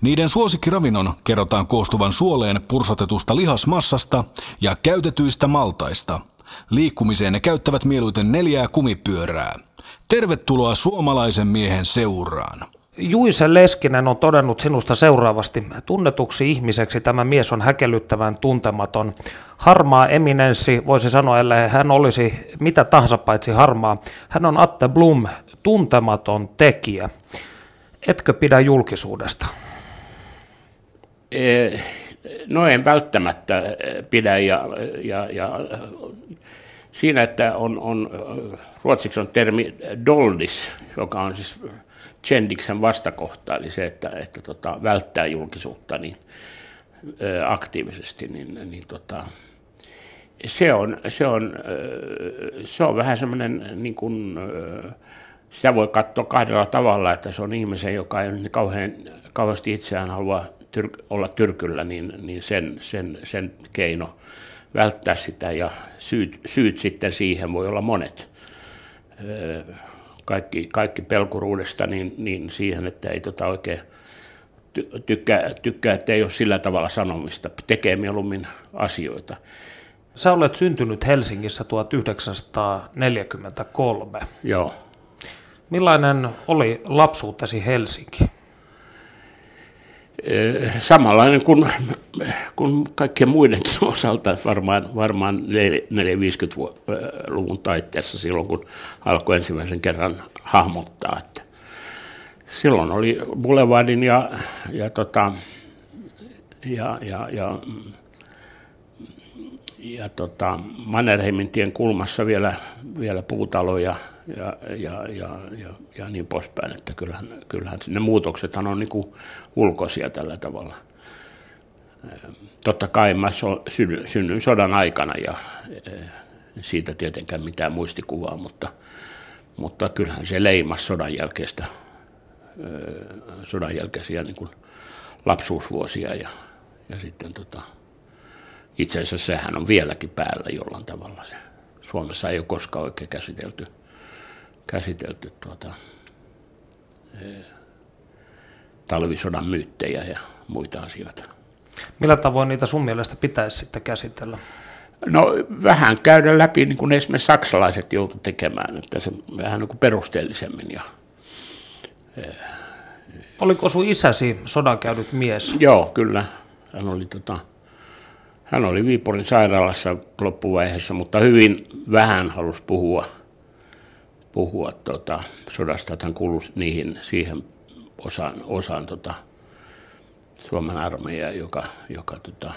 Niiden suosikkiravinnon kerrotaan koostuvan suoleen pursotetusta lihasmassasta ja käytetyistä maltaista. Liikkumiseen ne käyttävät mieluiten neljää kumipyörää. Tervetuloa suomalaisen miehen seuraan. Juise Leskinen on todennut sinusta seuraavasti. Tunnetuksi ihmiseksi tämä mies on häkellyttävän tuntematon. Harmaa eminenssi, voisi sanoa, ellei hän olisi mitä tahansa paitsi harmaa. Hän on Atte Blum, tuntematon tekijä. Etkö pidä julkisuudesta? Eh, no en välttämättä pidä ja, ja, ja siinä, että on, on ruotsiksi on termi doldis, joka on siis Chendiksen vastakohta, eli se, että, että tota, välttää julkisuutta niin, ö, aktiivisesti, niin, niin tota, se, on, se, on, se on vähän semmoinen, niin kuin, sitä voi katsoa kahdella tavalla, että se on ihmisen, joka ei kauhean, kauheasti itseään halua tyr, olla tyrkyllä, niin, niin sen, sen, sen keino välttää sitä ja syyt, syyt sitten siihen voi olla monet. Kaikki, kaikki pelkuruudesta niin, niin siihen, että ei tota oikein tykkää, tykkää, että ei ole sillä tavalla sanomista, tekee mieluummin asioita. Sä olet syntynyt Helsingissä 1943. Joo. Millainen oli lapsuutesi Helsinki? Eh, samanlainen kuin, kuin kaikkien muidenkin osalta varmaan, varmaan 450-luvun taitteessa silloin, kun alkoi ensimmäisen kerran hahmottaa. Että silloin oli Boulevardin ja, ja, tota, ja, ja, ja ja tota, Mannerheimin tien kulmassa vielä, vielä puutaloja ja, ja, ja, ja, ja niin poispäin, että kyllähän, kyllähän ne muutoksethan on niin ulkoisia tällä tavalla. Totta kai mä so, synnyin sodan aikana ja siitä tietenkään mitään muistikuvaa, mutta, mutta kyllähän se leimas sodan jälkeistä, sodan jälkeisiä niin kuin lapsuusvuosia ja, ja sitten tota, itse asiassa sehän on vieläkin päällä jollain tavalla. Se. Suomessa ei ole koskaan oikein käsitelty, käsitelty tuota, e, talvisodan myyttejä ja muita asioita. Millä tavoin niitä sun mielestä pitäisi sitten käsitellä? No vähän käydä läpi, niin kuin esimerkiksi saksalaiset joutuivat tekemään, että se vähän niin kuin perusteellisemmin. Ja, e, Oliko sun isäsi sodan käynyt mies? Joo, kyllä. Hän oli tota, hän oli Viipurin sairaalassa loppuvaiheessa, mutta hyvin vähän halusi puhua, puhua tota, sodasta. Hän kuului niihin, siihen osaan, osaan tota, Suomen armeijaa, joka, joka tota,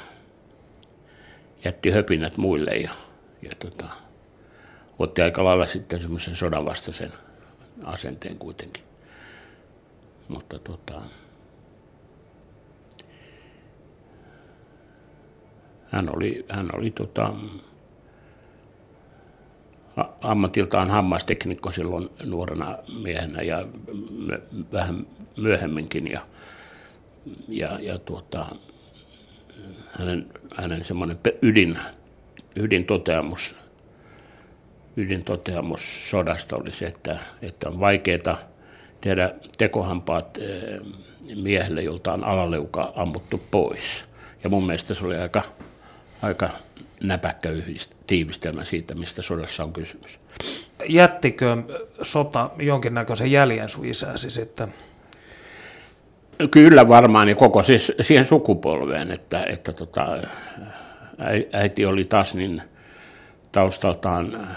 jätti höpinät muille ja, ja tota, otti aika lailla sitten semmoisen sodan vastaisen asenteen kuitenkin. Mutta tota, Hän oli, hän oli tota, ammatiltaan hammasteknikko silloin nuorena miehenä ja vähän myöhemminkin. Ja, ja, ja tuota, hänen, hänen semmoinen ydin, ydintoteamus, ydintoteamus sodasta oli se, että, että on vaikeaa tehdä tekohampaat eh, miehelle, jolta on alaleuka ammuttu pois. Ja mun mielestä se oli aika aika näpäkkä tiivistelmä siitä, mistä sodassa on kysymys. Jättikö sota jonkinnäköisen jäljen sun isäsi sitten? Kyllä varmaan, ja koko siis siihen sukupolveen, että, että tota, äiti oli taas niin taustaltaan,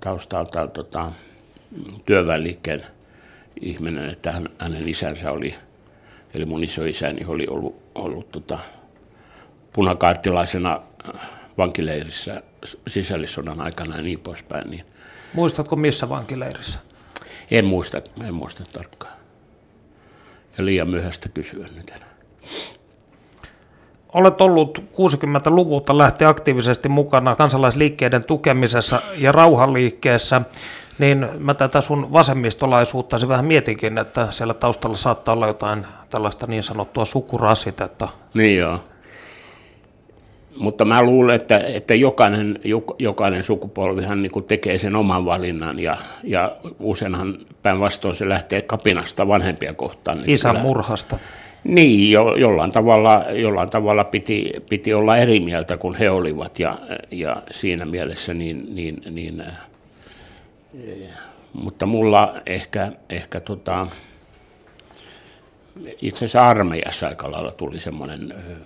taustaltaan tota, työväenliikkeen ihminen, että hän, hänen isänsä oli, eli mun isoisäni oli ollut, ollut tota, punakaartilaisena vankileirissä sisällissodan aikana ja niin poispäin. Niin Muistatko missä vankileirissä? En muista, en muista tarkkaan. Ja liian myöhäistä kysyä nyt enää. Olet ollut 60-luvulta lähti aktiivisesti mukana kansalaisliikkeiden tukemisessa ja rauhanliikkeessä, niin mä tätä sun vasemmistolaisuuttasi vähän mietinkin, että siellä taustalla saattaa olla jotain tällaista niin sanottua sukurasitetta. Niin joo. Mutta mä luulen, että, että jokainen, jokainen sukupolvihan niin tekee sen oman valinnan ja, ja useinhan päinvastoin se lähtee kapinasta vanhempia kohtaan. Niin Isän kyllä, murhasta. Niin, jo, jollain tavalla, jollain tavalla piti, piti olla eri mieltä kuin he olivat ja, ja siinä mielessä niin, niin, niin eh, mutta mulla ehkä, ehkä tota, itse asiassa armeijassa aika lailla tuli semmoinen, eh,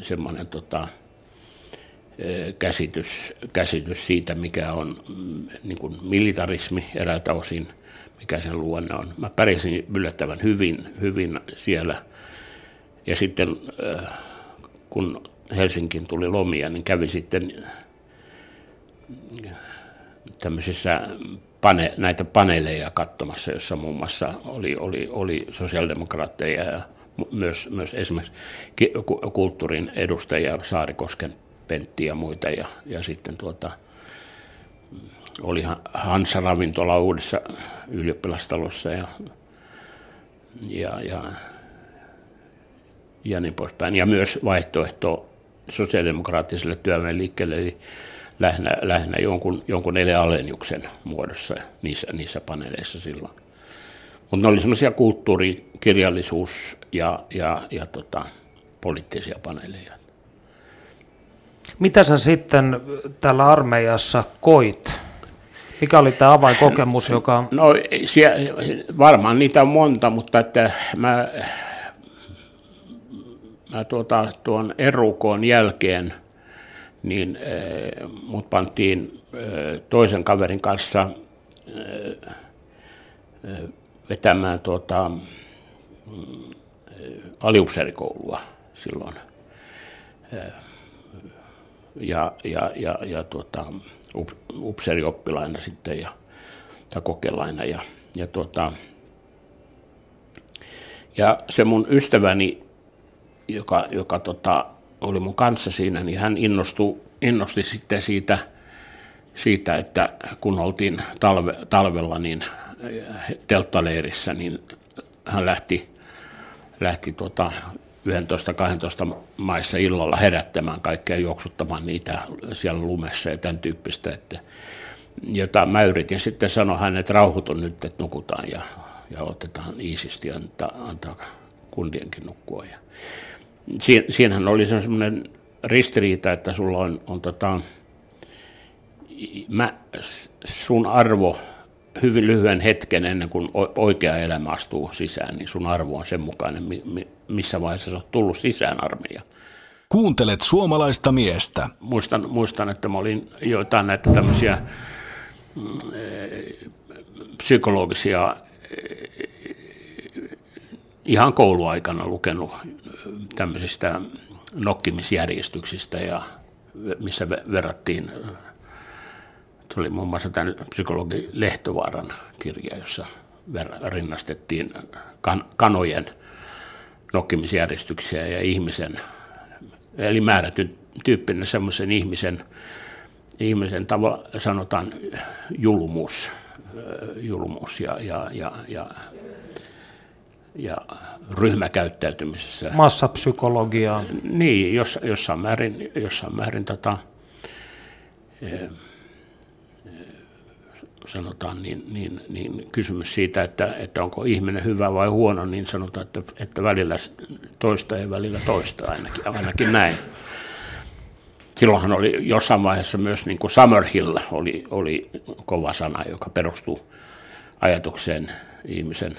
semmoinen tota, eh, käsitys, käsitys siitä, mikä on mm, niin kuin militarismi eräältä osin – mikä sen luonne on. Mä pärjäsin yllättävän hyvin, hyvin siellä. Ja sitten äh, kun Helsinkiin tuli lomia, niin kävi sitten äh, tämmöisissä pane, näitä paneeleja katsomassa, jossa muun muassa oli, oli, oli sosiaalidemokraatteja ja myös, myös esimerkiksi kulttuurin edustajia, Saarikosken Pentti ja muita, ja, ja sitten tuota, oli Hansa ravintola uudessa ylioppilastalossa ja, ja, ja, ja niin poispäin. Ja myös vaihtoehto sosiaalidemokraattiselle työväenliikkeelle, eli lähinnä, lähinnä jonkun, jonkun elealennuksen muodossa niissä, niissä paneeleissa silloin. Mutta ne oli semmoisia kulttuuri-, kirjallisuus- ja, ja, ja tota, poliittisia paneeleja. Mitä sä sitten täällä armeijassa koit mikä oli tämä avainkokemus, joka... No siellä, varmaan niitä on monta, mutta että mä, mä tuota, tuon erukoon jälkeen niin äh, mut pantiin äh, toisen kaverin kanssa äh, vetämään tuota, aliupseerikoulua silloin. Ja, ja, ja, ja tuota, upseerioppilaina sitten ja, tai kokelaina. Ja, ja, tuota, ja se mun ystäväni, joka, joka tota, oli mun kanssa siinä, niin hän innostui, innosti sitten siitä, siitä, että kun oltiin talve, talvella niin telttaleirissä, niin hän lähti, lähti tuota 11-12 maissa illalla herättämään kaikkea, juoksuttamaan niitä siellä lumessa ja tämän tyyppistä, että, jota mä yritin sitten sanoa hänelle, että rauhoitu nyt, että nukutaan ja, ja otetaan iisisti ja antaa, antaa kundienkin nukkua. Ja siin, siinähän oli semmoinen ristiriita, että sulla on, on tota, mä, sun arvo hyvin lyhyen hetken ennen kuin oikea elämä astuu sisään, niin sun arvo on sen mukainen, missä vaiheessa sä oot tullut sisään armeija. Kuuntelet suomalaista miestä. Muistan, muistan että mä olin joitain näitä tämmöisiä mm, psykologisia eh, ihan kouluaikana lukenut tämmöisistä nokkimisjärjestyksistä, ja missä verrattiin oli muun muassa tämän psykologi Lehtovaaran kirja, jossa rinnastettiin kan- kanojen nokkimisjärjestyksiä ja ihmisen, eli määrätyn tyyppinen semmoisen ihmisen, ihmisen tavalla sanotaan julmuus, julmuus ja, ja, ja, ja, ja ryhmäkäyttäytymisessä. Massapsykologia. Niin, jos, jossain määrin, jossain määrin tota, sanotaan, niin, niin, niin kysymys siitä, että, että onko ihminen hyvä vai huono, niin sanotaan, että, että välillä toista ja välillä toista ainakin, ainakin näin. Silloinhan oli jossain vaiheessa myös niin kuin Summerhill oli, oli kova sana, joka perustuu ajatukseen ihmisen,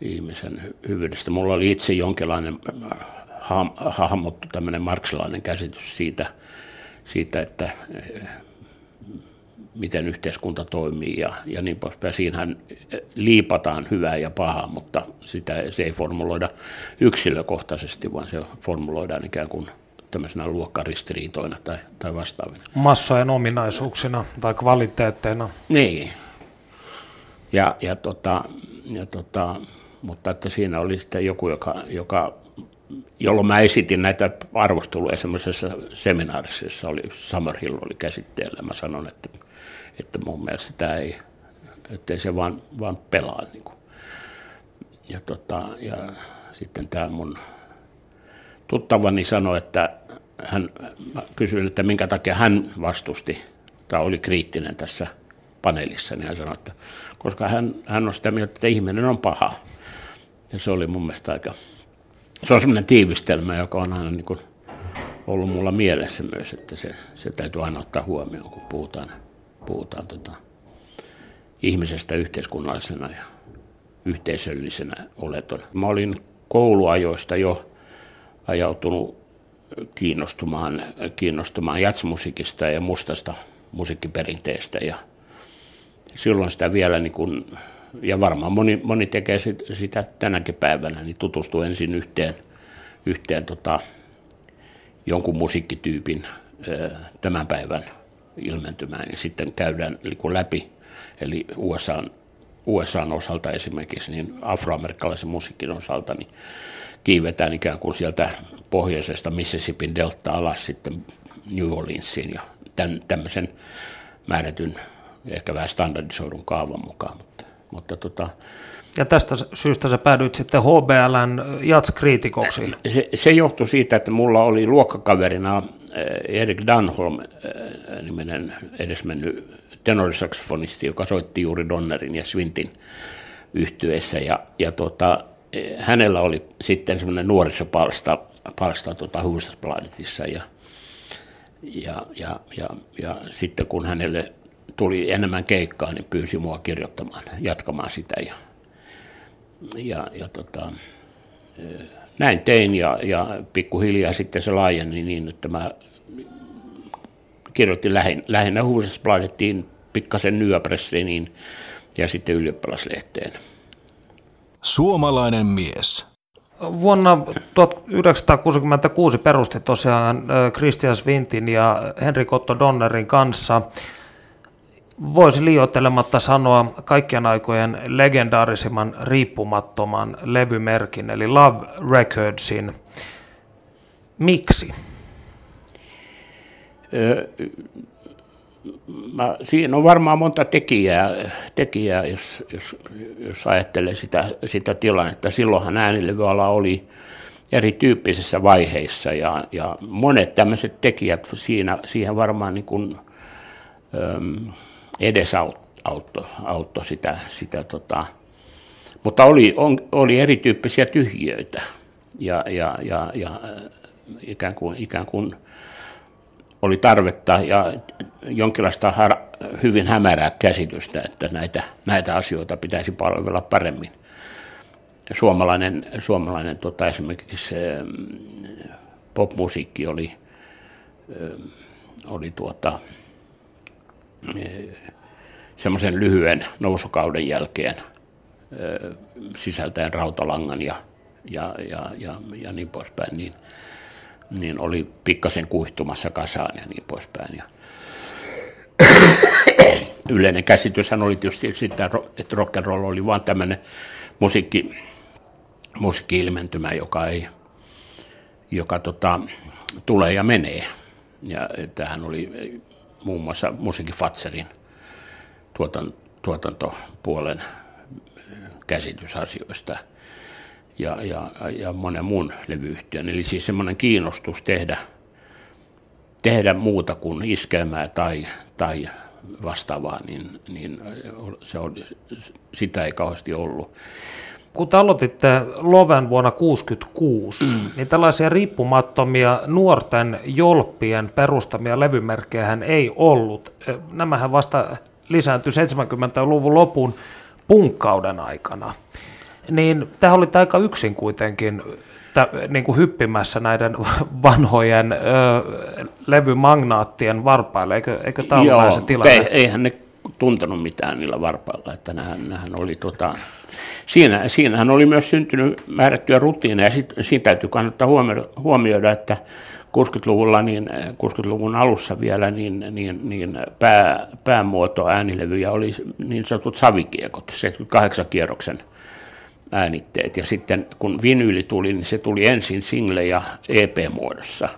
ihmisen hyvyydestä. Mulla oli itse jonkinlainen hahmottu tämmöinen marksilainen käsitys siitä, siitä että miten yhteiskunta toimii ja, ja niin poispäin. Siinähän liipataan hyvää ja pahaa, mutta sitä se ei formuloida yksilökohtaisesti, vaan se formuloidaan ikään kuin tämmöisenä luokkaristiriitoina tai, tai vastaavina. Massojen ominaisuuksina tai kvaliteetteina. Niin. Ja, ja, tota, ja tota, mutta että siinä oli sitten joku, joka, joka jolloin mä esitin näitä arvosteluja semmoisessa seminaarissa, jossa oli Summerhill oli käsitteellä. Mä sanon, että, että mun mielestä tämä ei, että se vaan, vaan pelaa. Niin kuin. Ja, tota, ja sitten tämä mun tuttavani sanoi, että hän kysyi, että minkä takia hän vastusti tai oli kriittinen tässä paneelissa, niin hän sanoi, että koska hän, hän on sitä mieltä, että ihminen on paha. Ja se oli mun mielestä aika, se on semmoinen tiivistelmä, joka on aina niin kuin ollut mulla mielessä myös, että se, se täytyy aina ottaa huomioon, kun puhutaan, puhutaan tota, ihmisestä yhteiskunnallisena ja yhteisöllisenä oleton. Mä olin kouluajoista jo ajautunut kiinnostumaan, kiinnostumaan jatsmusiikista ja mustasta musiikkiperinteestä ja silloin sitä vielä niin kuin, ja varmaan moni, moni tekee sitä tänäkin päivänä, niin tutustuu ensin yhteen, yhteen tota, jonkun musiikkityypin tämän päivän ilmentymään ja sitten käydään niin läpi, eli USA USAn osalta esimerkiksi, niin afroamerikkalaisen musiikin osalta, niin kiivetään ikään kuin sieltä pohjoisesta Mississippin delta alas sitten New Orleansiin ja tämän, tämmöisen määrätyn, ehkä vähän standardisoidun kaavan mukaan. Mutta, mutta tota, ja tästä syystä sä päädyit sitten HBLn jatskriitikoksi. Se, se johtui siitä, että mulla oli luokkakaverina Erik Danholm eh, nimenen edesmennyt tenorisaksofonisti, joka soitti juuri Donnerin ja Swintin yhtyessä. Ja, ja tota, eh, hänellä oli sitten semmoinen nuorisopalsta palsta tota Hufvudstadsbladetissa ja, ja, ja, ja, ja, sitten kun hänelle tuli enemmän keikkaa, niin pyysi mua kirjoittamaan, jatkamaan sitä ja, ja, ja tota, eh, näin tein ja, ja pikkuhiljaa sitten se laajeni niin, että mä kirjoitin lähin, lähinnä Hufvudstadsbladetiin pikkasen Nyöpressiin ja sitten ylioppilaslehteen. Suomalainen mies. Vuonna 1966 perusti tosiaan Christian Svintin ja Henrik Otto Donnerin kanssa voisi liioittelematta sanoa kaikkien aikojen legendaarisimman riippumattoman levymerkin, eli Love Recordsin. Miksi? mä, siinä on varmaan monta tekijää, tekijää jos, jos, jos ajattelee sitä, sitä tilannetta. Silloinhan äänilevyala oli erityyppisissä vaiheissa ja, ja monet tämmöiset tekijät siinä, siihen varmaan niin kuin, äm, edesauttoi auttoi sitä, sitä tota, mutta oli, on, oli erityyppisiä tyhjiöitä ja, ja, ja, ja ikään kuin, ikään kuin oli tarvetta ja jonkinlaista har, hyvin hämärää käsitystä, että näitä, näitä asioita pitäisi palvella paremmin. Suomalainen, suomalainen tota, esimerkiksi mm, popmusiikki oli, oli tuota, semmoisen lyhyen nousukauden jälkeen sisältäen rautalangan ja, ja, ja, ja, ja niin poispäin, niin, niin oli pikkasen kuihtumassa kasaan ja niin poispäin. Ja yleinen käsityshän oli tietysti sitä, että rock and roll oli vain tämmöinen musiikki, musiikki-ilmentymä, joka, ei, joka tota, tulee ja menee. Ja tähän oli muun muassa musiikin Fatserin tuotan, tuotantopuolen käsitys asioista ja, ja, ja monen muun levyyhtiön. Eli siis semmoinen kiinnostus tehdä, tehdä muuta kuin iskelmää tai, tai vastaavaa, niin, niin se on, sitä ei kauheasti ollut. Kun te aloititte Loven vuonna 1966, mm. niin tällaisia riippumattomia nuorten jolppien perustamia levymerkkejä ei ollut. Nämähän vasta lisääntyi 70-luvun lopun punkkauden aikana. Niin tämä oli aika yksin kuitenkin tä, niin kuin hyppimässä näiden vanhojen ö, levymagnaattien varpaille, eikö, eikö tämä ole se tilanne? Ei, eihän ne tuntenut mitään niillä varpailla, että nämähän, nämähän oli tota, siinä, siinähän oli myös syntynyt määrättyjä rutiineja, ja sit, siinä täytyy kannattaa huomioida, huomioida että 60-luvulla, niin 60-luvun alussa vielä, niin, niin, niin pää, päämuoto äänilevyjä oli niin sanotut savikiekot, 78 kierroksen äänitteet. Ja sitten kun vinyyli tuli, niin se tuli ensin single ja EP-muodossa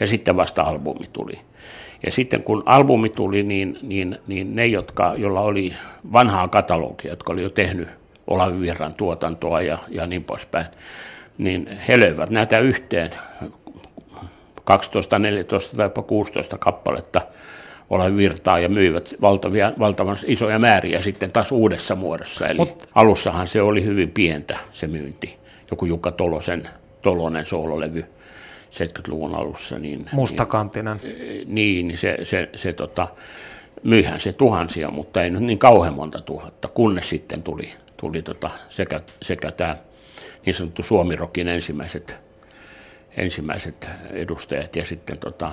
ja sitten vasta albumi tuli. Ja sitten kun albumi tuli, niin, niin, niin ne, jotka, joilla oli vanhaa katalogia, jotka oli jo tehnyt Olavi Virran tuotantoa ja, ja niin poispäin, niin he löivät näitä yhteen 12, 14 tai 16 kappaletta Olavi Virtaa ja myivät valtavia, valtavan isoja määriä sitten taas uudessa muodossa. Eli Mut, alussahan se oli hyvin pientä se myynti. Joku Jukka Tolosen, Tolonen soololevy 70-luvun alussa. Niin, Mustakantinen. Niin, niin se, se, se tota, myyhän se tuhansia, mutta ei nyt niin kauhean monta tuhatta, kunnes sitten tuli, tuli tota sekä, sekä tämä niin sanottu Suomirokin ensimmäiset, ensimmäiset edustajat ja sitten tota,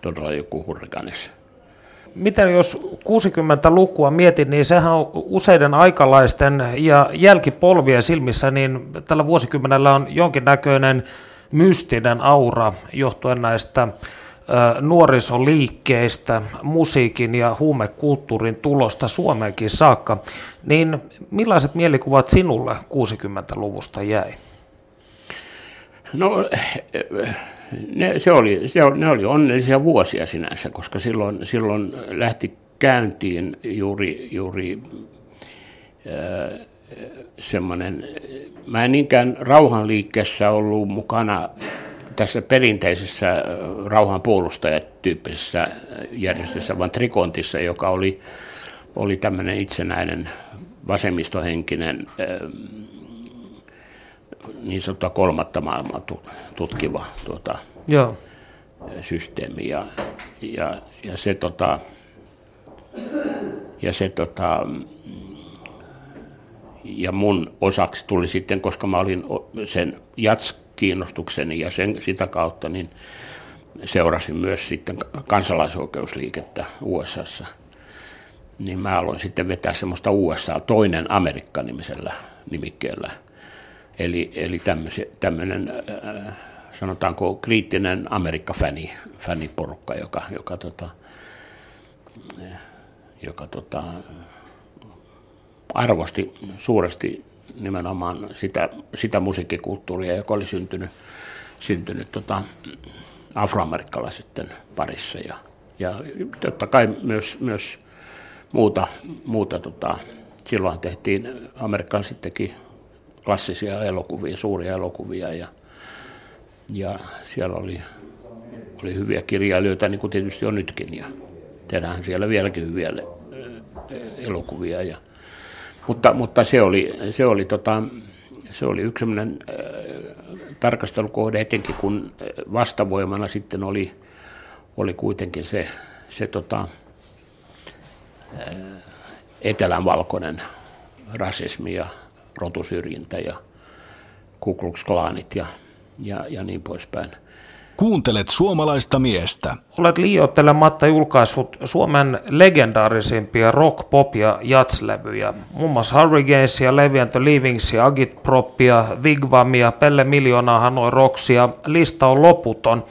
todella joku hurrikanis. Miten jos 60-lukua mietit, niin sehän on useiden aikalaisten ja jälkipolvien silmissä, niin tällä vuosikymmenellä on jonkinnäköinen mystinen aura johtuen näistä nuorisoliikkeistä, musiikin ja huumekulttuurin tulosta Suomeenkin saakka, niin millaiset mielikuvat sinulle 60-luvusta jäi? No ne, se oli, se, ne oli onnellisia vuosia sinänsä, koska silloin, silloin lähti käyntiin juuri, juuri semmoinen, mä en niinkään rauhanliikkeessä ollut mukana tässä perinteisessä rauhan puolustajatyyppisessä järjestössä, vaan Trikontissa, joka oli, oli tämmöinen itsenäinen vasemmistohenkinen niin sanottua kolmatta maailmaa tutkiva tuota, Joo. systeemi. Ja, ja, ja se, tota, ja se tota, ja mun osaksi tuli sitten, koska mä olin sen jats-kiinnostukseni ja sen, sitä kautta, niin seurasin myös sitten kansalaisoikeusliikettä USAssa. Niin mä aloin sitten vetää semmoista USA toinen Amerikka-nimisellä nimikkeellä – Eli, eli tämmöinen, äh, sanotaanko kriittinen Amerikka-fäni, fäniporukka, joka, joka, tota, joka tota, arvosti suuresti nimenomaan sitä, sitä musiikkikulttuuria, joka oli syntynyt, syntynyt tota, afroamerikkalaisten parissa ja, ja totta kai myös, myös muuta, muuta tota, silloin tehtiin, amerikkalaiset teki klassisia elokuvia, suuria elokuvia ja, ja siellä oli, oli hyviä kirjailijoita, niin kuin tietysti on nytkin ja tehdään siellä vieläkin hyviä elokuvia. Ja, mutta, mutta se oli, se oli, tota, se oli yksi sellainen äh, tarkastelukohde, etenkin kun vastavoimana sitten oli, oli kuitenkin se, se tota, äh, etelänvalkoinen rasismi ja rotusyrjintä ja Ku Klux Klanit ja, ja, ja niin poispäin. Kuuntelet suomalaista miestä. Olet liioittelematta julkaissut Suomen legendaarisimpia rock, pop ja jatslevyjä. Muun muassa Hurricanesia, Levi and the Leavingsia, Agitproppia, Wigwamia, Pelle Miljoonaa, Hanoi Rocksia. Lista on loputon.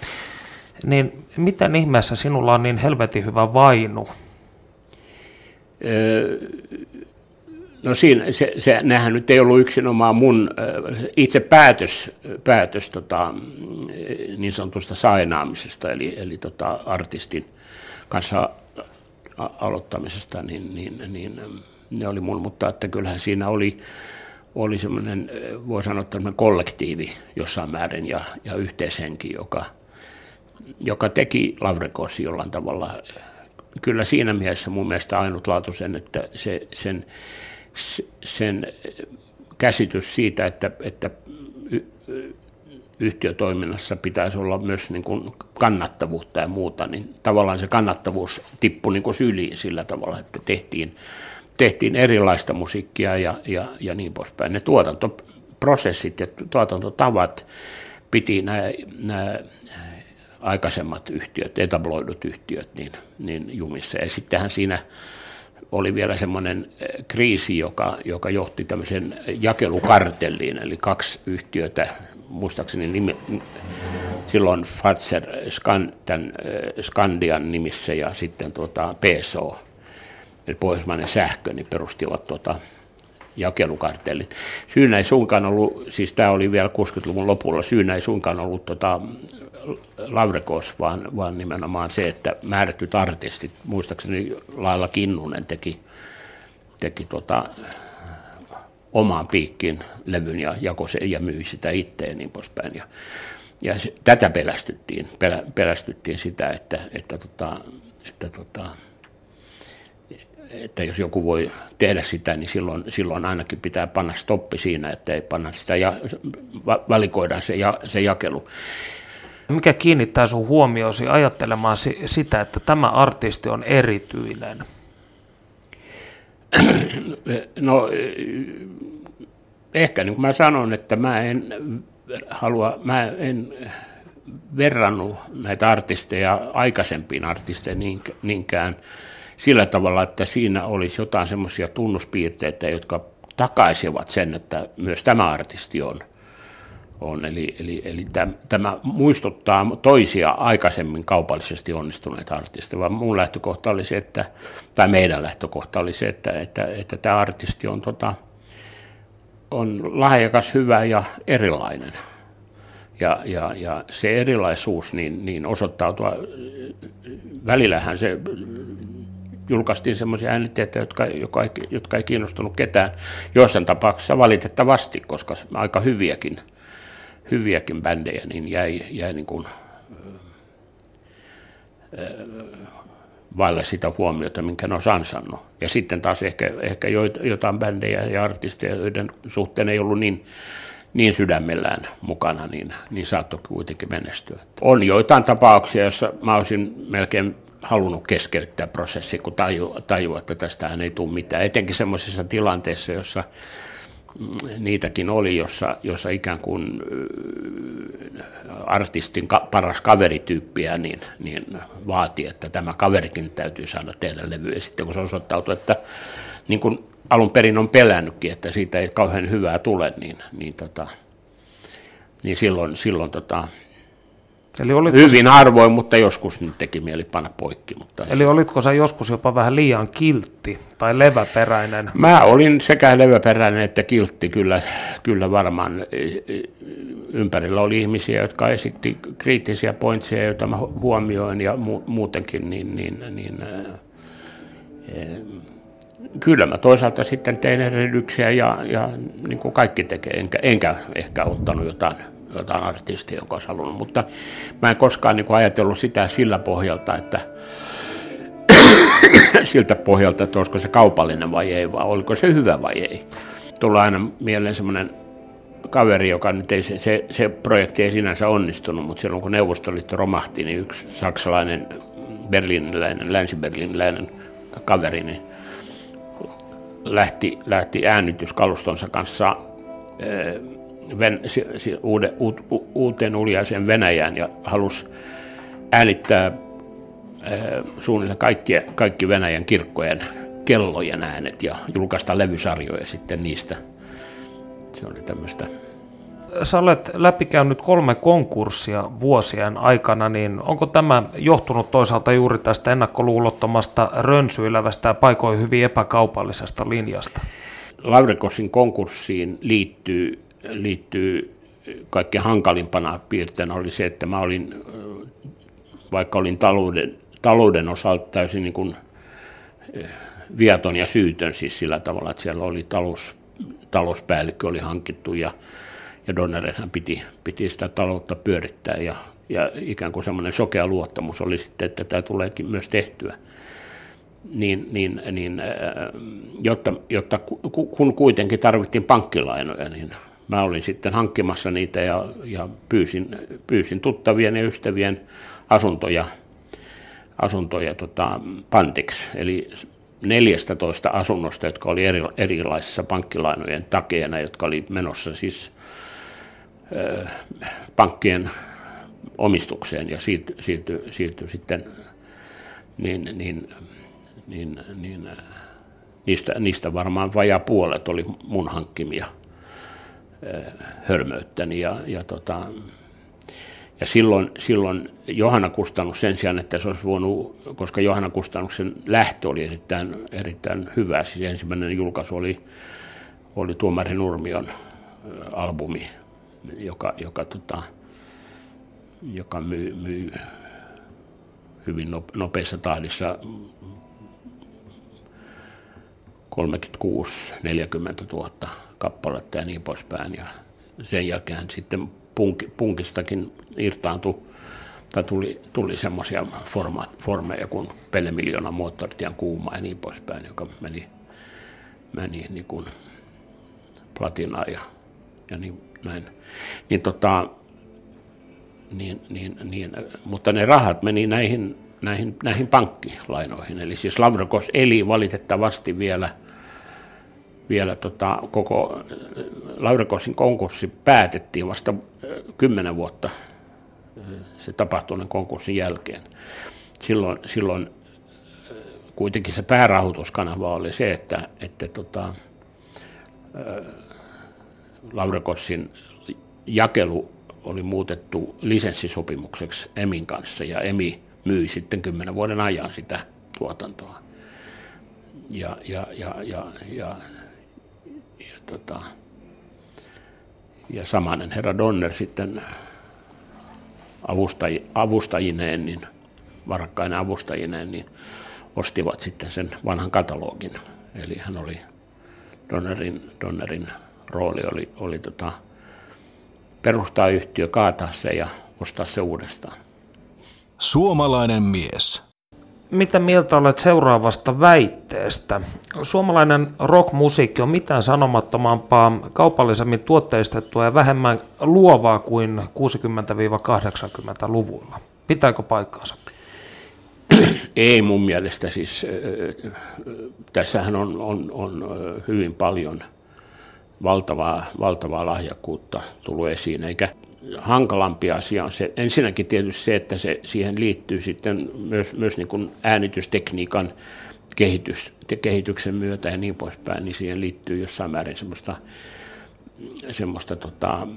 Niin miten ihmeessä sinulla on niin helvetin hyvä vainu? Öö, No siinä, se, se, nehän nyt ei ollut yksinomaan mun itse päätös, päätös tota, niin sanotusta sainaamisesta, eli, eli tota, artistin kanssa aloittamisesta, niin, niin, niin ne oli mun, mutta että kyllähän siinä oli, oli semmoinen, voi sanoa, kollektiivi jossain määrin ja, ja yhteishenki, joka, joka teki Lavrekosi jollain tavalla. Kyllä siinä mielessä mun mielestä ainutlaatuisen, että se, sen sen käsitys siitä, että, että yhtiötoiminnassa pitäisi olla myös niin kuin kannattavuutta ja muuta, niin tavallaan se kannattavuus tippui niin kuin syliin sillä tavalla, että tehtiin, tehtiin erilaista musiikkia ja, ja, ja niin poispäin. Ne tuotantoprosessit ja tuotantotavat piti nämä, nämä aikaisemmat yhtiöt, etabloidut yhtiöt, niin, niin jumissa. Ja sittenhän siinä oli vielä semmoinen eh, kriisi, joka, joka johti tämmöisen jakelukartelliin, eli kaksi yhtiötä, muistaakseni nime, silloin Fatser Skan, tämän eh, Skandian nimissä ja sitten tuota PSO, eli Pohjoismainen sähkö, niin perustivat tuota jakelukartellin. Syynä ei suinkaan ollut, siis tämä oli vielä 60-luvun lopulla, syynä ei suinkaan ollut tota, Lavrekos, vaan, vaan nimenomaan se, että määrätyt artistit, muistaakseni Lailla Kinnunen teki, teki tota, omaan piikkiin levyn ja jakoi sen ja myi sitä itse ja niin poispäin. Ja, ja se, tätä pelästyttiin, pelä, pelästyttiin sitä, että, että, tota, että, tota, että jos joku voi tehdä sitä, niin silloin, silloin ainakin pitää panna stoppi siinä, että ei panna sitä ja valikoidaan se, ja, se jakelu. Mikä kiinnittää sun huomiosi ajattelemaan sitä, että tämä artisti on erityinen? No ehkä niin kuin mä sanon, että mä en halua, mä en verrannut näitä artisteja aikaisempiin artisteihin niinkään sillä tavalla, että siinä olisi jotain semmoisia tunnuspiirteitä, jotka takaisivat sen, että myös tämä artisti on. On. Eli, eli, eli tämä muistuttaa toisia aikaisemmin kaupallisesti onnistuneita artisteja, vaan mun lähtökohta oli se, että, tai meidän lähtökohta oli se, että, että, että tämä artisti on, tota, on lahjakas, hyvä ja erilainen. Ja, ja, ja se erilaisuus niin, niin osoittautua, välillähän se julkaistiin semmoisia äänitteitä, jotka, jotka, jotka ei kiinnostunut ketään. Joissain tapauksissa valitettavasti, koska aika hyviäkin, hyviäkin bändejä niin jäi, jäi niin kuin, vailla sitä huomiota, minkä ne olisi ansannut. Ja sitten taas ehkä, ehkä jotain bändejä ja artisteja, joiden suhteen ei ollut niin, niin sydämellään mukana, niin, niin saattoi kuitenkin menestyä. On joitain tapauksia, joissa mä olisin melkein halunnut keskeyttää prosessin, kun tajua, tajua että tästähän ei tule mitään. Etenkin sellaisissa tilanteissa, jossa niitäkin oli, jossa, jossa ikään kuin artistin ka, paras kaverityyppiä niin, niin vaati, että tämä kaverikin täytyy saada tehdä levy. Ja sitten kun se osoittautui, että niin kuin alun perin on pelännytkin, että siitä ei kauhean hyvää tule, niin, niin, tota, niin silloin, silloin tota, Eli olitko Hyvin harvoin, mutta joskus nyt teki mieli panna poikki. Mutta Eli olitko sä joskus jopa vähän liian kiltti tai leväperäinen? Mä olin sekä leväperäinen että kiltti, kyllä, kyllä varmaan. Ympärillä oli ihmisiä, jotka esitti kriittisiä pointseja, joita mä huomioin ja mu- muutenkin, niin, niin, niin äh, kyllä mä toisaalta sitten tein erehdyksiä ja, ja niin kuin kaikki tekee, enkä, enkä ehkä ottanut jotain jotain artistia, joka olisi halunnut, mutta mä en koskaan niin ajatellut sitä sillä pohjalta, että siltä pohjalta, että olisiko se kaupallinen vai ei, vai oliko se hyvä vai ei. Tulee aina mieleen semmoinen kaveri, joka nyt ei, se, se, se projekti ei sinänsä onnistunut, mutta silloin kun Neuvostoliitto romahti, niin yksi saksalainen, berliiniläinen, länsi-berliiniläinen kaveri, niin lähti, lähti äännytyskalustonsa kanssa Ven, uude, u, u, uuteen uljaiseen Venäjään ja halusi äänittää äh, suunnilleen kaikki, kaikki Venäjän kirkkojen kellojen äänet ja julkaista levysarjoja sitten niistä. Se oli tämmöistä. Sä olet läpikäynyt kolme konkurssia vuosien aikana, niin onko tämä johtunut toisaalta juuri tästä ennakkoluulottomasta rönsyilevästä ja paikoin hyvin epäkaupallisesta linjasta? Lavrekosin konkurssiin liittyy liittyy kaikkein hankalimpana piirteenä oli se, että mä olin, vaikka olin talouden, talouden osalta täysin niin kuin viaton ja syytön siis sillä tavalla, että siellä oli talous, talouspäällikkö oli hankittu ja, ja Donnerethan piti, piti sitä taloutta pyörittää ja, ja ikään kuin semmoinen sokea luottamus oli sitten, että tämä tuleekin myös tehtyä. Niin, niin, niin jotta, jotta kun kuitenkin tarvittiin pankkilainoja, niin mä olin sitten hankkimassa niitä ja, ja pyysin, pyysin tuttavien ja ystävien asuntoja, asuntoja tota, pantiksi. Eli 14 asunnosta, jotka oli eri, erilaisissa pankkilainojen takeena, jotka oli menossa siis ö, pankkien omistukseen ja siirtyi siirty, siirty sitten, niin, niin, niin, niin, niistä, niistä varmaan vajaa puolet oli mun hankkimia – hörmöyttäni. Ja, ja, tota, ja silloin, silloin Johanna Kustannus sen sijaan, että se olisi voinut, koska Johanna Kustannuksen lähtö oli erittäin, erittäin hyvä, siis ensimmäinen julkaisu oli, oli Tuomari Nurmion albumi, joka, joka, tota, joka myy, myy hyvin nopeassa tahdissa 36 40 000 kappaletta ja niin poispäin. Ja sen jälkeen sitten punk, punkistakin irtaantui tai tuli, tuli semmoisia formeja kuin Pelle Miljoona moottoritien kuuma ja niin poispäin, joka meni, meni niin kuin platinaan ja, ja niin, näin. Niin tota, niin, niin, niin, mutta ne rahat meni näihin, näihin, näihin pankkilainoihin. Eli siis Lavrokos eli valitettavasti vielä, vielä tota, koko Lavrokosin konkurssi päätettiin vasta kymmenen vuotta se tapahtuneen konkurssin jälkeen. Silloin, silloin kuitenkin se päärahoituskanava oli se, että, että tota, Laurekossin jakelu oli muutettu lisenssisopimukseksi Emin kanssa ja Emi myi sitten kymmenen vuoden ajan sitä tuotantoa. Ja, ja, ja, ja, ja, tota, ja samanen herra Donner sitten avustaj, avustajineen, niin varakkainen avustajineen, niin ostivat sitten sen vanhan katalogin. Eli hän oli, Donnerin, Donnerin rooli oli, oli tota, perustaa yhtiö, kaataa se ja ostaa se uudestaan. Suomalainen mies. Mitä mieltä olet seuraavasta väitteestä? Suomalainen rockmusiikki on mitään sanomattomampaa, kaupallisemmin tuotteistettua ja vähemmän luovaa kuin 60-80-luvuilla. Pitääkö paikkaansa? Ei mun mielestä siis. Tässähän on, on, on hyvin paljon valtavaa, valtavaa lahjakkuutta tullut esiin, eikä hankalampi asia on se, ensinnäkin tietysti se, että se, siihen liittyy sitten myös, myös niin kuin äänitystekniikan kehitys, kehityksen myötä ja niin poispäin, niin siihen liittyy jossain määrin semmoista, semmoista tota,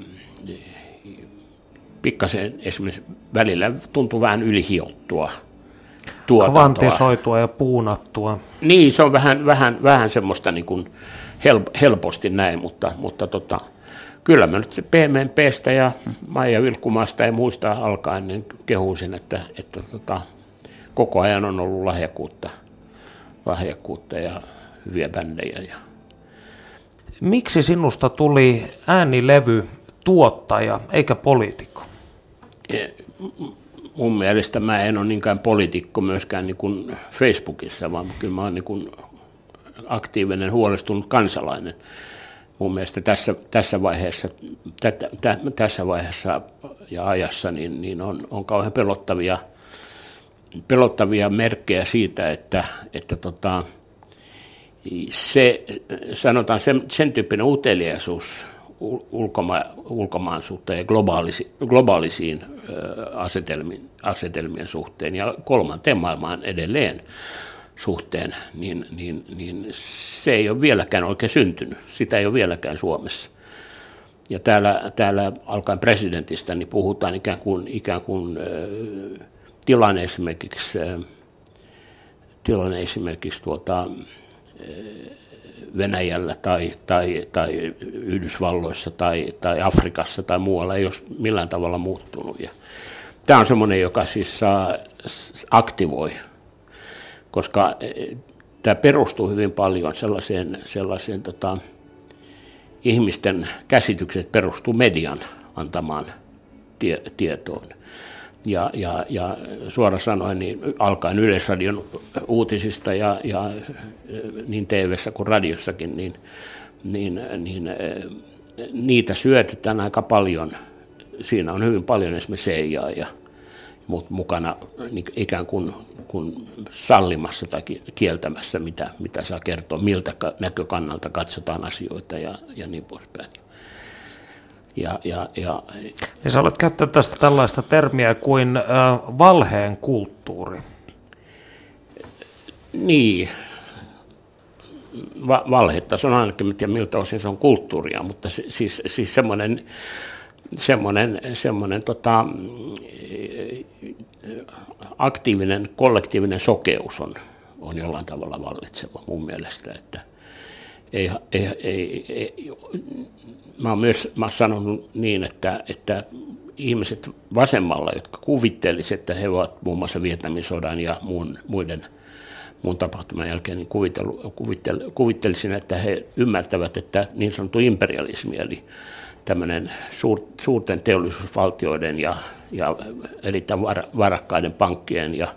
pikkasen esimerkiksi välillä tuntuu vähän ylihiottua tuotantoa. Kvantisoitua ja puunattua. Niin, se on vähän, vähän, vähän semmoista niin kuin helposti näin, mutta, mutta tota, kyllä mä nyt PMPstä ja Maija Vilkumasta ja muista alkaen niin kehuisin, että, että tota, koko ajan on ollut lahjakkuutta, lahjakkuutta ja hyviä bändejä. Ja... Miksi sinusta tuli äänilevy tuottaja eikä poliitikko? E, mun mielestä mä en ole niinkään poliitikko myöskään niin kuin Facebookissa, vaan kyllä mä oon niin aktiivinen, huolestunut kansalainen mun mielestä tässä, tässä, vaiheessa, tätä, tä, tässä vaiheessa ja ajassa niin, niin on, on kauhean pelottavia, pelottavia merkkejä siitä, että, että tota, se, sanotaan sen, sen tyyppinen uteliaisuus ulkoma, ulkomaansuhteen ja globaalisi, globaalisiin asetelmien, asetelmien suhteen ja kolmanteen maailmaan edelleen suhteen, niin, niin, niin se ei ole vieläkään oikein syntynyt. Sitä ei ole vieläkään Suomessa. Ja täällä, täällä alkaen presidentistä niin puhutaan ikään kuin, ikään kuin tilanne esimerkiksi, tilanne esimerkiksi tuota, Venäjällä tai, tai, tai Yhdysvalloissa tai, tai Afrikassa tai muualla ei ole millään tavalla muuttunut. Ja tämä on semmoinen, joka siis saa, aktivoi koska e, tämä perustuu hyvin paljon sellaiseen, sellaiseen tota, ihmisten käsitykset perustuu median antamaan tie, tietoon. Ja, ja, ja suora sanoen, niin alkaen Yleisradion uutisista ja, ja niin tv kuin radiossakin, niin, niin, niin e, niitä syötetään aika paljon. Siinä on hyvin paljon esimerkiksi CIA ja mukana niin ikään kuin, kuin sallimassa tai kieltämässä, mitä, mitä saa kertoa, miltä näkökannalta katsotaan asioita ja, ja niin poispäin. Ja, ja, ja, ja sä olet käyttänyt tästä tällaista termiä kuin äh, valheen kulttuuri. Niin, Va- valhetta, se on ainakin, en miltä osin se on kulttuuria, mutta se, siis, siis semmoinen semmoinen, semmoinen tota, aktiivinen, kollektiivinen sokeus on, on jollain tavalla vallitseva mun mielestä, että, ei, ei, ei, ei, mä oon myös mä oon sanonut niin, että, että ihmiset vasemmalla, jotka kuvittelisivat, että he ovat muun muassa Vietnamin sodan ja muun, muiden muun tapahtuman jälkeen, niin kuvittel, kuvittelisin, että he ymmärtävät, että niin sanottu imperialismi, eli tämmöinen suur, suurten teollisuusvaltioiden ja, ja erittäin var, varakkaiden pankkien ja,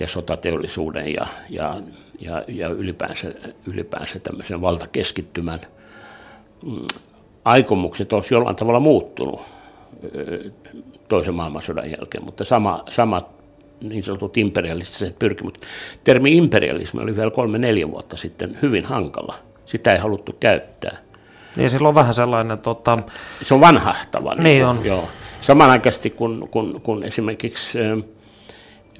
ja sotateollisuuden ja, ja, ja, ja ylipäänsä, ylipäänsä tämmöisen valtakeskittymän mm, aikomukset olisi jollain tavalla muuttunut toisen maailmansodan jälkeen, mutta sama, sama niin sanotut imperialistiset pyrkimykset. Termi imperialismi oli vielä kolme-neljä vuotta sitten hyvin hankala. Sitä ei haluttu käyttää. Niin sillä on vähän sellainen... Tota... Se on vanhahtava. Niin, niin on. Joo. Samanaikaisesti kun, kun, kun esimerkiksi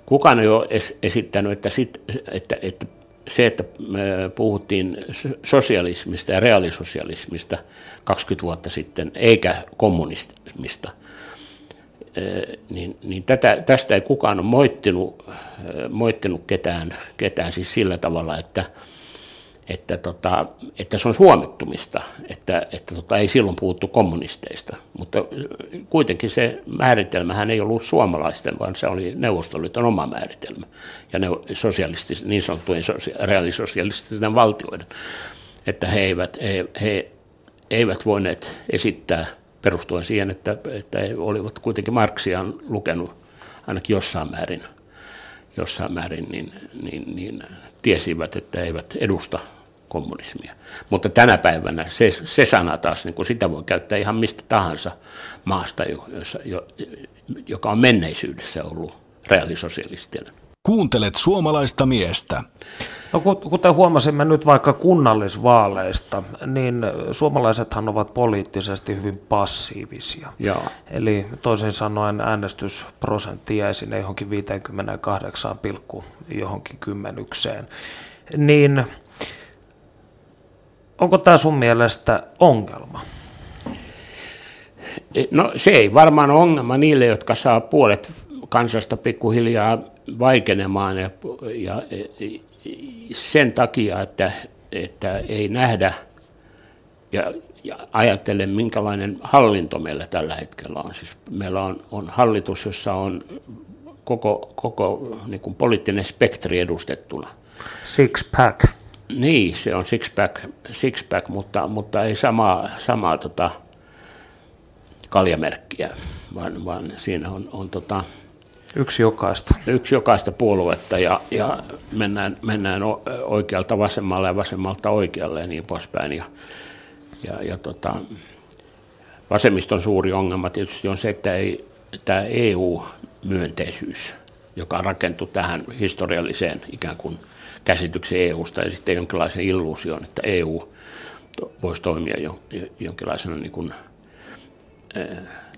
kukaan ei ole esittänyt, että, sit, että, että se, että me puhuttiin sosialismista ja reaalisosialismista 20 vuotta sitten, eikä kommunismista, niin, niin tätä, tästä ei kukaan ole moittinut, moittinut ketään, ketään siis sillä tavalla, että, että, tota, että se on suomittumista, että, että tota, ei silloin puhuttu kommunisteista, mutta kuitenkin se määritelmähän ei ollut suomalaisten, vaan se oli Neuvostoliiton oma määritelmä ja ne sosialistis, niin sanottujen sosia- reaalisosialististen valtioiden, että he eivät, he, he eivät voineet esittää perustuen siihen, että, että he olivat kuitenkin Marksiaan lukenut ainakin jossain määrin, jossain määrin niin, niin, niin tiesivät, että eivät edusta kommunismia. Mutta tänä päivänä se, se sana taas, niin kuin sitä voi käyttää ihan mistä tahansa maasta, jossa, jo, joka on menneisyydessä ollut reaalisosialistinen. Kuuntelet suomalaista miestä. No kuten huomasimme nyt vaikka kunnallisvaaleista, niin suomalaisethan ovat poliittisesti hyvin passiivisia. Joo. Eli toisin sanoen äänestysprosentti jäi sinne johonkin 58, johonkin kymmenykseen. Niin onko tämä sun mielestä ongelma? No se ei varmaan ole ongelma niille, jotka saa puolet kansasta pikkuhiljaa vaikenemaan ja, ja sen takia, että, että ei nähdä ja, ja ajattele, minkälainen hallinto meillä tällä hetkellä on. Siis meillä on, on hallitus, jossa on koko, koko niin kuin poliittinen spektri edustettuna. Six pack. Niin, se on six pack, six pack mutta, mutta ei samaa, samaa tota, kaljamerkkiä, vaan, vaan siinä on, on tota, Yksi jokaista. Yksi jokaista puoluetta ja, ja mennään, mennään oikealta vasemmalle ja vasemmalta oikealle ja niin poispäin. Ja, ja, ja tota, vasemmiston suuri ongelma tietysti on se, että ei, tämä EU-myönteisyys, joka rakentuu tähän historialliseen ikään kuin käsitykseen EUsta ja sitten jonkinlaisen illuusion, että EU voisi toimia jonkinlaisena niin kuin,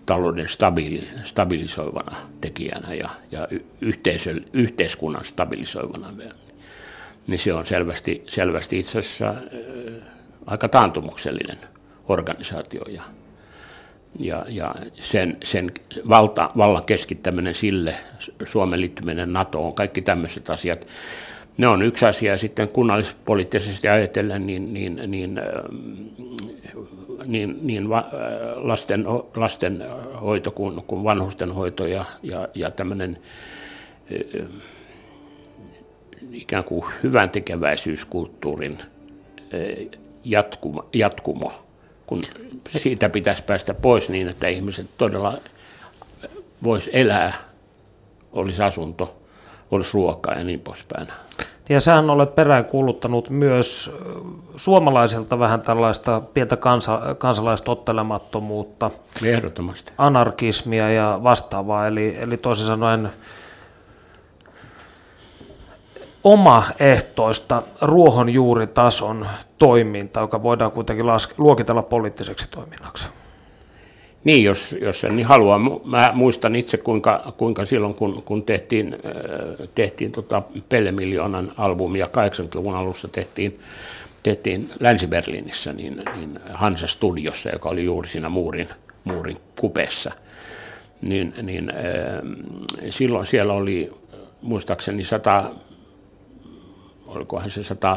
talouden stabili, stabilisoivana tekijänä ja, ja yhteisö, yhteiskunnan stabilisoivana. Niin se on selvästi, selvästi itse asiassa äh, aika taantumuksellinen organisaatio ja, ja, ja sen, sen valta, vallan keskittäminen sille, Suomen liittyminen NATOon, kaikki tämmöiset asiat, ne on yksi asia. Sitten kunnallispoliittisesti ajatellen, niin, niin, niin niin, niin va, lasten, lastenhoito kuin, kuin vanhustenhoito ja, ja, ja tämmöinen ikään kuin hyvän tekeväisyyskulttuurin jatkumo, jatkumo, kun siitä pitäisi päästä pois niin, että ihmiset todella vois elää, olisi asunto, olisi ruokaa ja niin poispäin. Ja sähän olet peräänkuuluttanut myös suomalaisilta vähän tällaista pientä kansa, kansalaistottelemattomuutta. Ehdottomasti. Anarkismia ja vastaavaa, eli, eli toisin sanoen omaehtoista ruohonjuuritason toimintaa, joka voidaan kuitenkin laske, luokitella poliittiseksi toiminnaksi. Niin, jos, jos sen niin haluaa. Mä muistan itse, kuinka, kuinka silloin, kun, kun tehtiin, äh, tehtiin tota Pelle Miljoonan albumia 80-luvun alussa tehtiin, tehtiin Länsi-Berliinissä, niin, niin Hansa Studiossa, joka oli juuri siinä muurin, muurin kupeessa, niin, niin äh, silloin siellä oli muistaakseni sata, olikohan se sata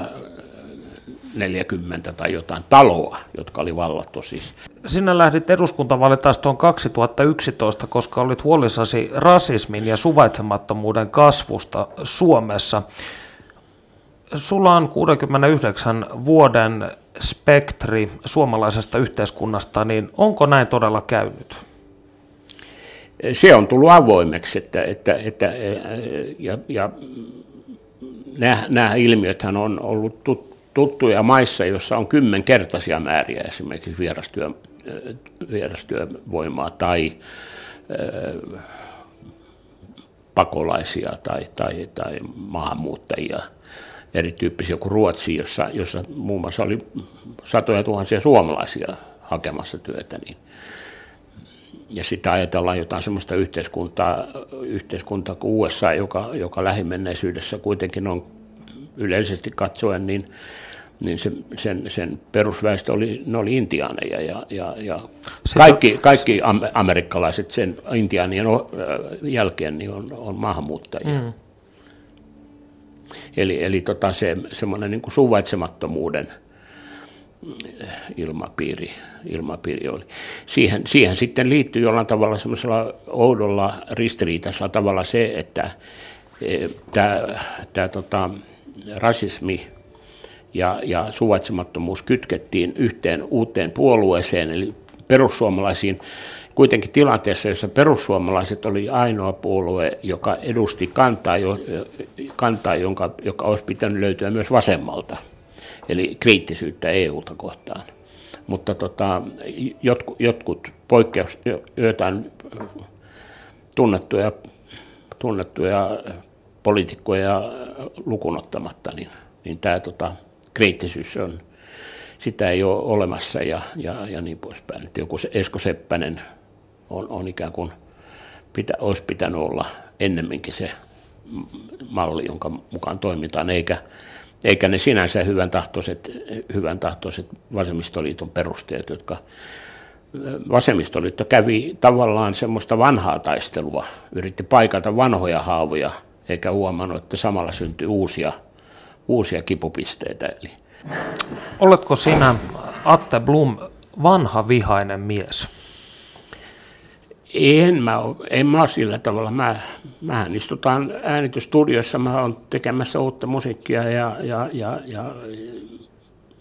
40 tai jotain taloa, jotka oli vallattu siis. Sinä lähdit eduskuntavaalitaistoon 2011, koska olit huolissasi rasismin ja suvaitsemattomuuden kasvusta Suomessa. Sulla on 69 vuoden spektri suomalaisesta yhteiskunnasta, niin onko näin todella käynyt? Se on tullut avoimeksi, että, että, että ja, ja nämä, nämä ilmiöthän on ollut tuttuja maissa, joissa on kymmenkertaisia määriä esimerkiksi vierastyö, vierastyövoimaa tai pakolaisia tai, tai, tai maahanmuuttajia erityyppisiä kuin Ruotsi, jossa, jossa muun muassa oli satoja tuhansia suomalaisia hakemassa työtä, niin ja sitten ajatellaan jotain sellaista yhteiskuntaa, yhteiskuntaa kuin USA, joka, joka lähimenneisyydessä kuitenkin on yleisesti katsoen, niin, niin se, sen, sen perusväestö oli, ne oli intiaaneja ja, ja, ja kaikki, kaikki amerikkalaiset sen intiaanien jälkeen niin on, on maahanmuuttajia. Mm. Eli, eli tota se, semmoinen niin suvaitsemattomuuden – ilmapiiri, ilmapiiri oli. Siihen, siihen sitten liittyy jollain tavalla semmoisella oudolla ristiriitaisella tavalla se, että e, tämä tota, rasismi ja, ja suvaitsemattomuus kytkettiin yhteen uuteen puolueeseen, eli perussuomalaisiin, kuitenkin tilanteessa, jossa perussuomalaiset oli ainoa puolue, joka edusti kantaa, kantaa jonka, joka olisi pitänyt löytyä myös vasemmalta – eli kriittisyyttä EUta kohtaan. Mutta tota, jotkut, jotkut poikkeus, joitain tunnettuja, tunnettuja poliitikkoja lukunottamatta, niin, niin tämä tota, kriittisyys on, sitä ei ole olemassa ja, ja, ja niin poispäin. Että joku se Esko Seppänen on, on ikään kuin, pitä, olisi pitänyt olla ennemminkin se malli, jonka mukaan toimitaan, eikä eikä ne sinänsä hyvän tahtoiset, hyvän tahtoiset vasemmistoliiton perusteet, jotka vasemmistoliitto kävi tavallaan semmoista vanhaa taistelua, yritti paikata vanhoja haavoja, eikä huomannut, että samalla syntyi uusia, uusia kipupisteitä. Eli. Oletko sinä, Atte Blum, vanha vihainen mies? En mä, ole, en mä ole sillä tavalla. Mä, mähän istutaan äänitystudiossa, mä oon tekemässä uutta musiikkia ja, ja, ja, ja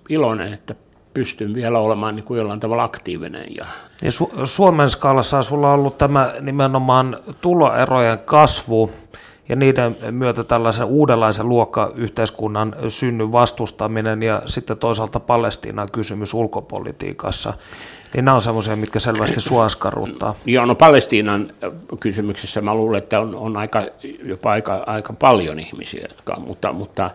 iloinen, että pystyn vielä olemaan niin kuin jollain tavalla aktiivinen. Ja, ja Su- Suomen skaalassa sulla on ollut tämä nimenomaan tuloerojen kasvu ja niiden myötä tällaisen uudenlaisen luokkayhteiskunnan synnyn vastustaminen ja sitten toisaalta Palestiinan kysymys ulkopolitiikassa. Niin nämä on semmoisia, mitkä selvästi suaskarruttaa. Joo, no Palestiinan kysymyksessä mä luulen, että on, on aika, jopa aika, aika paljon ihmisiä, jotka, mutta, mutta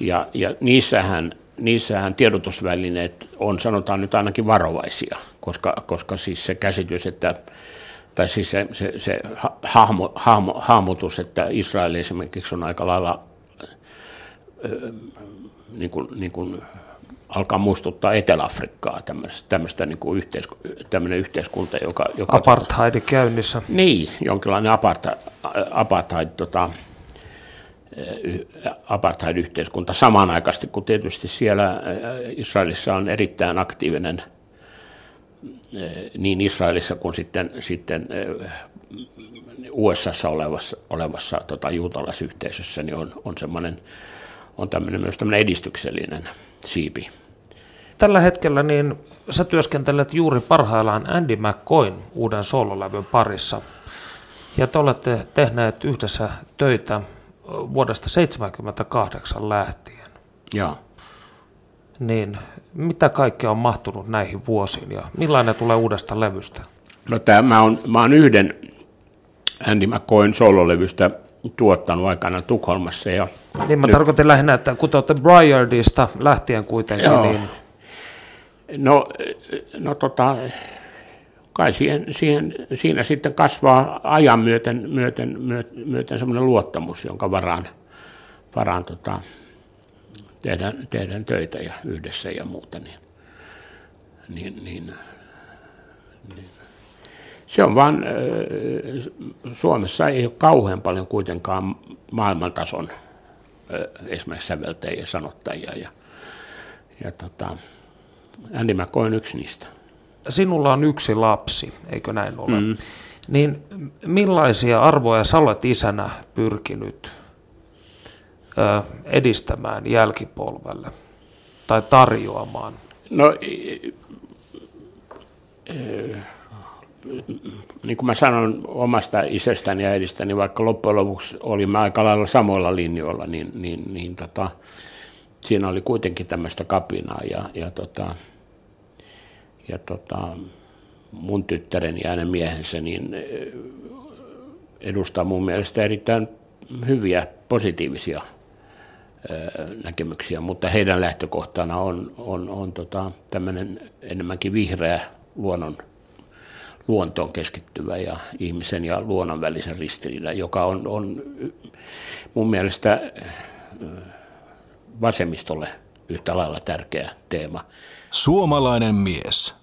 ja, ja niissähän, niissähän tiedotusvälineet on sanotaan nyt ainakin varovaisia, koska, koska siis se käsitys, että tai siis se, se, se hahmo, hahmo, hahmotus, että Israel esimerkiksi on aika lailla niin kuin, niin kuin alkaa muistuttaa Etelä-Afrikkaa, tämmöistä, tämmöistä niin kuin yhteis, tämmöinen yhteiskunta, joka... joka apartheid tota, käynnissä. Niin, jonkinlainen apartheid, apartheid, tota, apartheid-yhteiskunta samanaikaisesti, kun tietysti siellä Israelissa on erittäin aktiivinen niin Israelissa kuin sitten, sitten USAssa olevassa, olevassa tota, juutalaisyhteisössä, niin on, on semmoinen on tämmöinen myös tämmöinen edistyksellinen siipi. Tällä hetkellä niin sä työskentelet juuri parhaillaan Andy McCoyn uuden soololevyn parissa. Ja te olette tehneet yhdessä töitä vuodesta 1978 lähtien. Joo. Niin mitä kaikkea on mahtunut näihin vuosiin ja millainen tulee uudesta levystä? No tämä, mä, oon, mä oon yhden Andy McCoyn soololevystä tuottanut aikana Tukholmassa. Ja niin mä nyt... tarkoitin lähinnä, että kun te olette Briardista lähtien kuitenkin, Joo. niin... No, no tota, kai siihen, siihen, siinä sitten kasvaa ajan myöten, myöten, myöten, myöten semmoinen luottamus, jonka varaan, varaan tota, tehdään, tehdään töitä ja yhdessä ja muuta. Niin, niin, niin, niin se on vaan, Suomessa ei ole kauhean paljon kuitenkaan maailmantason esimerkiksi säveltäjiä ja sanottajia. Ja, ja tota, Andy McCoy on yksi niistä. Sinulla on yksi lapsi, eikö näin ole? Mm. Niin millaisia arvoja sä olet isänä pyrkinyt edistämään jälkipolvelle tai tarjoamaan? No, niin kuin mä sanon omasta isästäni ja edistäni, vaikka loppujen lopuksi olimme aika lailla samoilla linjoilla, niin, niin, niin tota, siinä oli kuitenkin tämmöistä kapinaa ja, ja, tota, ja tota, mun tyttäreni ja hänen miehensä niin edustaa mun mielestä erittäin hyviä, positiivisia näkemyksiä, mutta heidän lähtökohtana on, on, on tota, tämmöinen enemmänkin vihreä luonnon, luontoon keskittyvä ja ihmisen ja luonnon välisen ristiriidan, joka on, on mun mielestä vasemmistolle yhtä lailla tärkeä teema. Suomalainen mies.